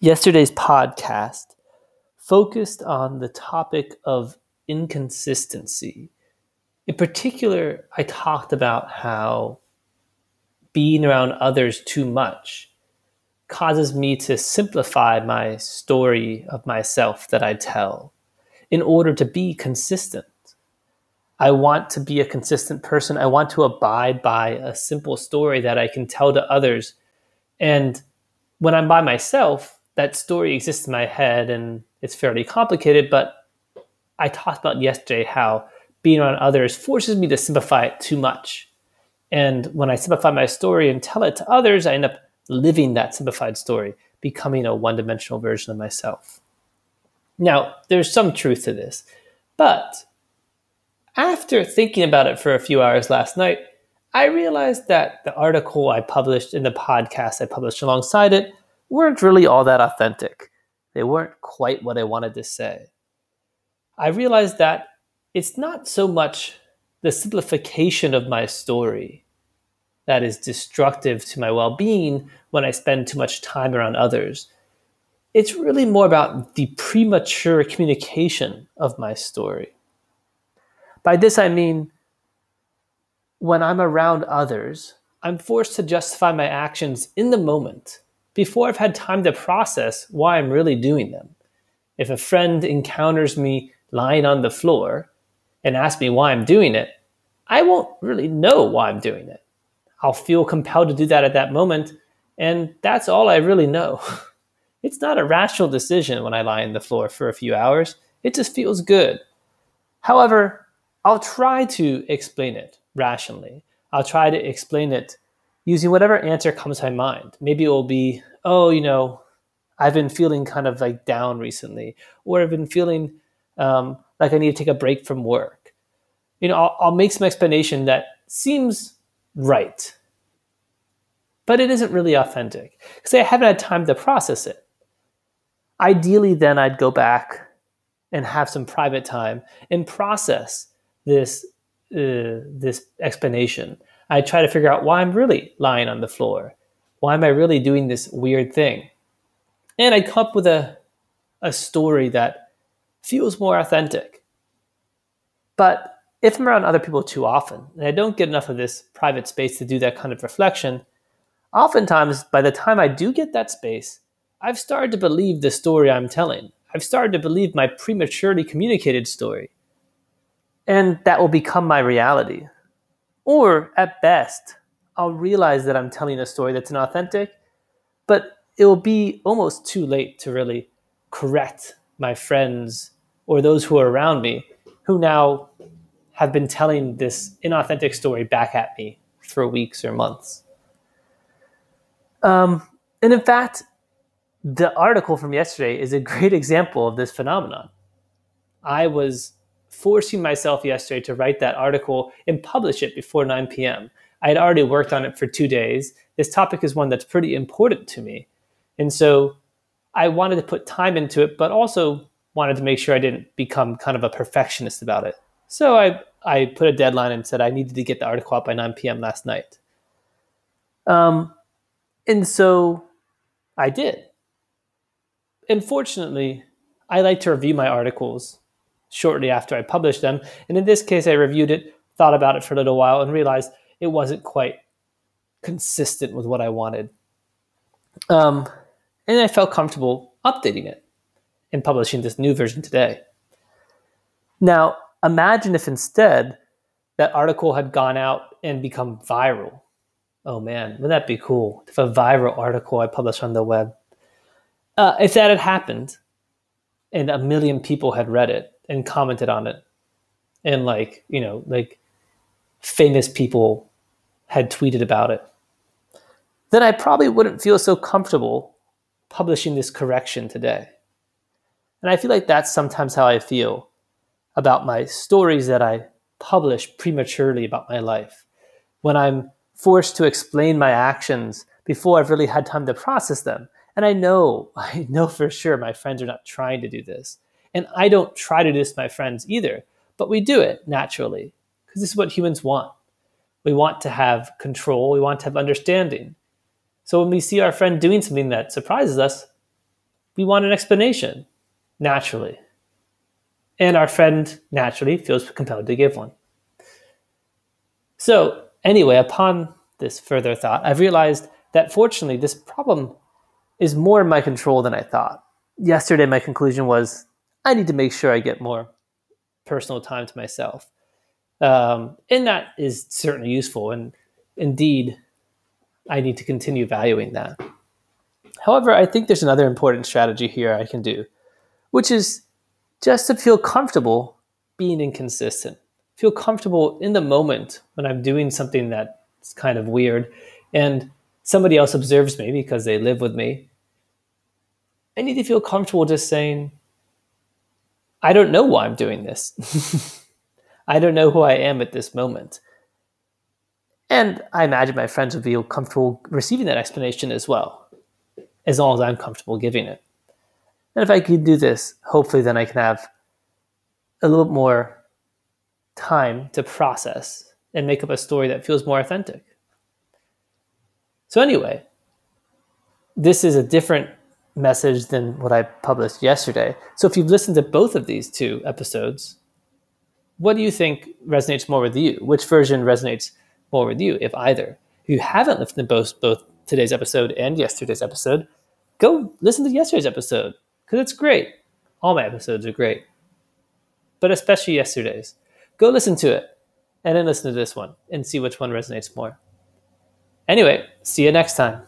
Yesterday's podcast focused on the topic of inconsistency. In particular, I talked about how being around others too much causes me to simplify my story of myself that I tell in order to be consistent. I want to be a consistent person. I want to abide by a simple story that I can tell to others. And when I'm by myself, that story exists in my head and it's fairly complicated, but I talked about yesterday how being around others forces me to simplify it too much. And when I simplify my story and tell it to others, I end up living that simplified story, becoming a one dimensional version of myself. Now, there's some truth to this, but after thinking about it for a few hours last night, I realized that the article I published in the podcast I published alongside it weren't really all that authentic. They weren't quite what I wanted to say. I realized that it's not so much the simplification of my story that is destructive to my well being when I spend too much time around others. It's really more about the premature communication of my story. By this, I mean when I'm around others, I'm forced to justify my actions in the moment before I've had time to process why I'm really doing them. If a friend encounters me lying on the floor and asks me why I'm doing it, I won't really know why I'm doing it. I'll feel compelled to do that at that moment, and that's all I really know. It's not a rational decision when I lie on the floor for a few hours. It just feels good. However, I'll try to explain it rationally. I'll try to explain it using whatever answer comes to my mind. Maybe it will be, oh, you know, I've been feeling kind of like down recently, or I've been feeling um, like I need to take a break from work. You know, I'll, I'll make some explanation that seems right, but it isn't really authentic because I haven't had time to process it. Ideally, then I'd go back and have some private time and process this uh, this explanation. I try to figure out why I'm really lying on the floor. Why am I really doing this weird thing? And I come up with a a story that feels more authentic. But if I'm around other people too often and I don't get enough of this private space to do that kind of reflection, oftentimes by the time I do get that space, I've started to believe the story I'm telling. I've started to believe my prematurely communicated story and that will become my reality. Or at best, I'll realize that I'm telling a story that's inauthentic, but it will be almost too late to really correct my friends or those who are around me who now have been telling this inauthentic story back at me for weeks or months. Um, and in fact, the article from yesterday is a great example of this phenomenon. I was forcing myself yesterday to write that article and publish it before 9 p.m. I had already worked on it for two days. This topic is one that's pretty important to me. And so I wanted to put time into it, but also wanted to make sure I didn't become kind of a perfectionist about it. So I, I put a deadline and said I needed to get the article out by 9 p.m. last night. Um, and so I did. Unfortunately, I like to review my articles shortly after I published them. And in this case, I reviewed it, thought about it for a little while, and realized it wasn't quite consistent with what I wanted. Um, and I felt comfortable updating it and publishing this new version today. Now, imagine if instead that article had gone out and become viral. Oh man, wouldn't that be cool? If a viral article I published on the web. Uh, if that had happened and a million people had read it, and commented on it. And like you know like famous people had tweeted about it. Then i probably wouldn't feel so comfortable publishing this correction today. And i feel like that's sometimes how i feel about my stories that i publish prematurely about my life. When i'm forced to explain my actions before i've really had time to process them. And i know i know for sure my friends are not trying to do this and I don't try to do this my friends either, but we do it naturally because this is what humans want. We want to have control, we want to have understanding. So when we see our friend doing something that surprises us, we want an explanation, naturally. And our friend naturally feels compelled to give one. So, anyway, upon this further thought, I've realized that fortunately, this problem is more in my control than I thought. Yesterday, my conclusion was I need to make sure I get more personal time to myself. Um, and that is certainly useful. And indeed, I need to continue valuing that. However, I think there's another important strategy here I can do, which is just to feel comfortable being inconsistent. Feel comfortable in the moment when I'm doing something that's kind of weird and somebody else observes me because they live with me. I need to feel comfortable just saying, I don't know why I'm doing this. I don't know who I am at this moment. And I imagine my friends would feel comfortable receiving that explanation as well, as long as I'm comfortable giving it. And if I can do this, hopefully then I can have a little more time to process and make up a story that feels more authentic. So, anyway, this is a different message than what I published yesterday. So, if you've listened to both of these two episodes, what do you think resonates more with you? Which version resonates more with you, if either? If you haven't listened to both, both today's episode and yesterday's episode, go listen to yesterday's episode because it's great. All my episodes are great, but especially yesterday's. Go listen to it and then listen to this one and see which one resonates more. Anyway, see you next time.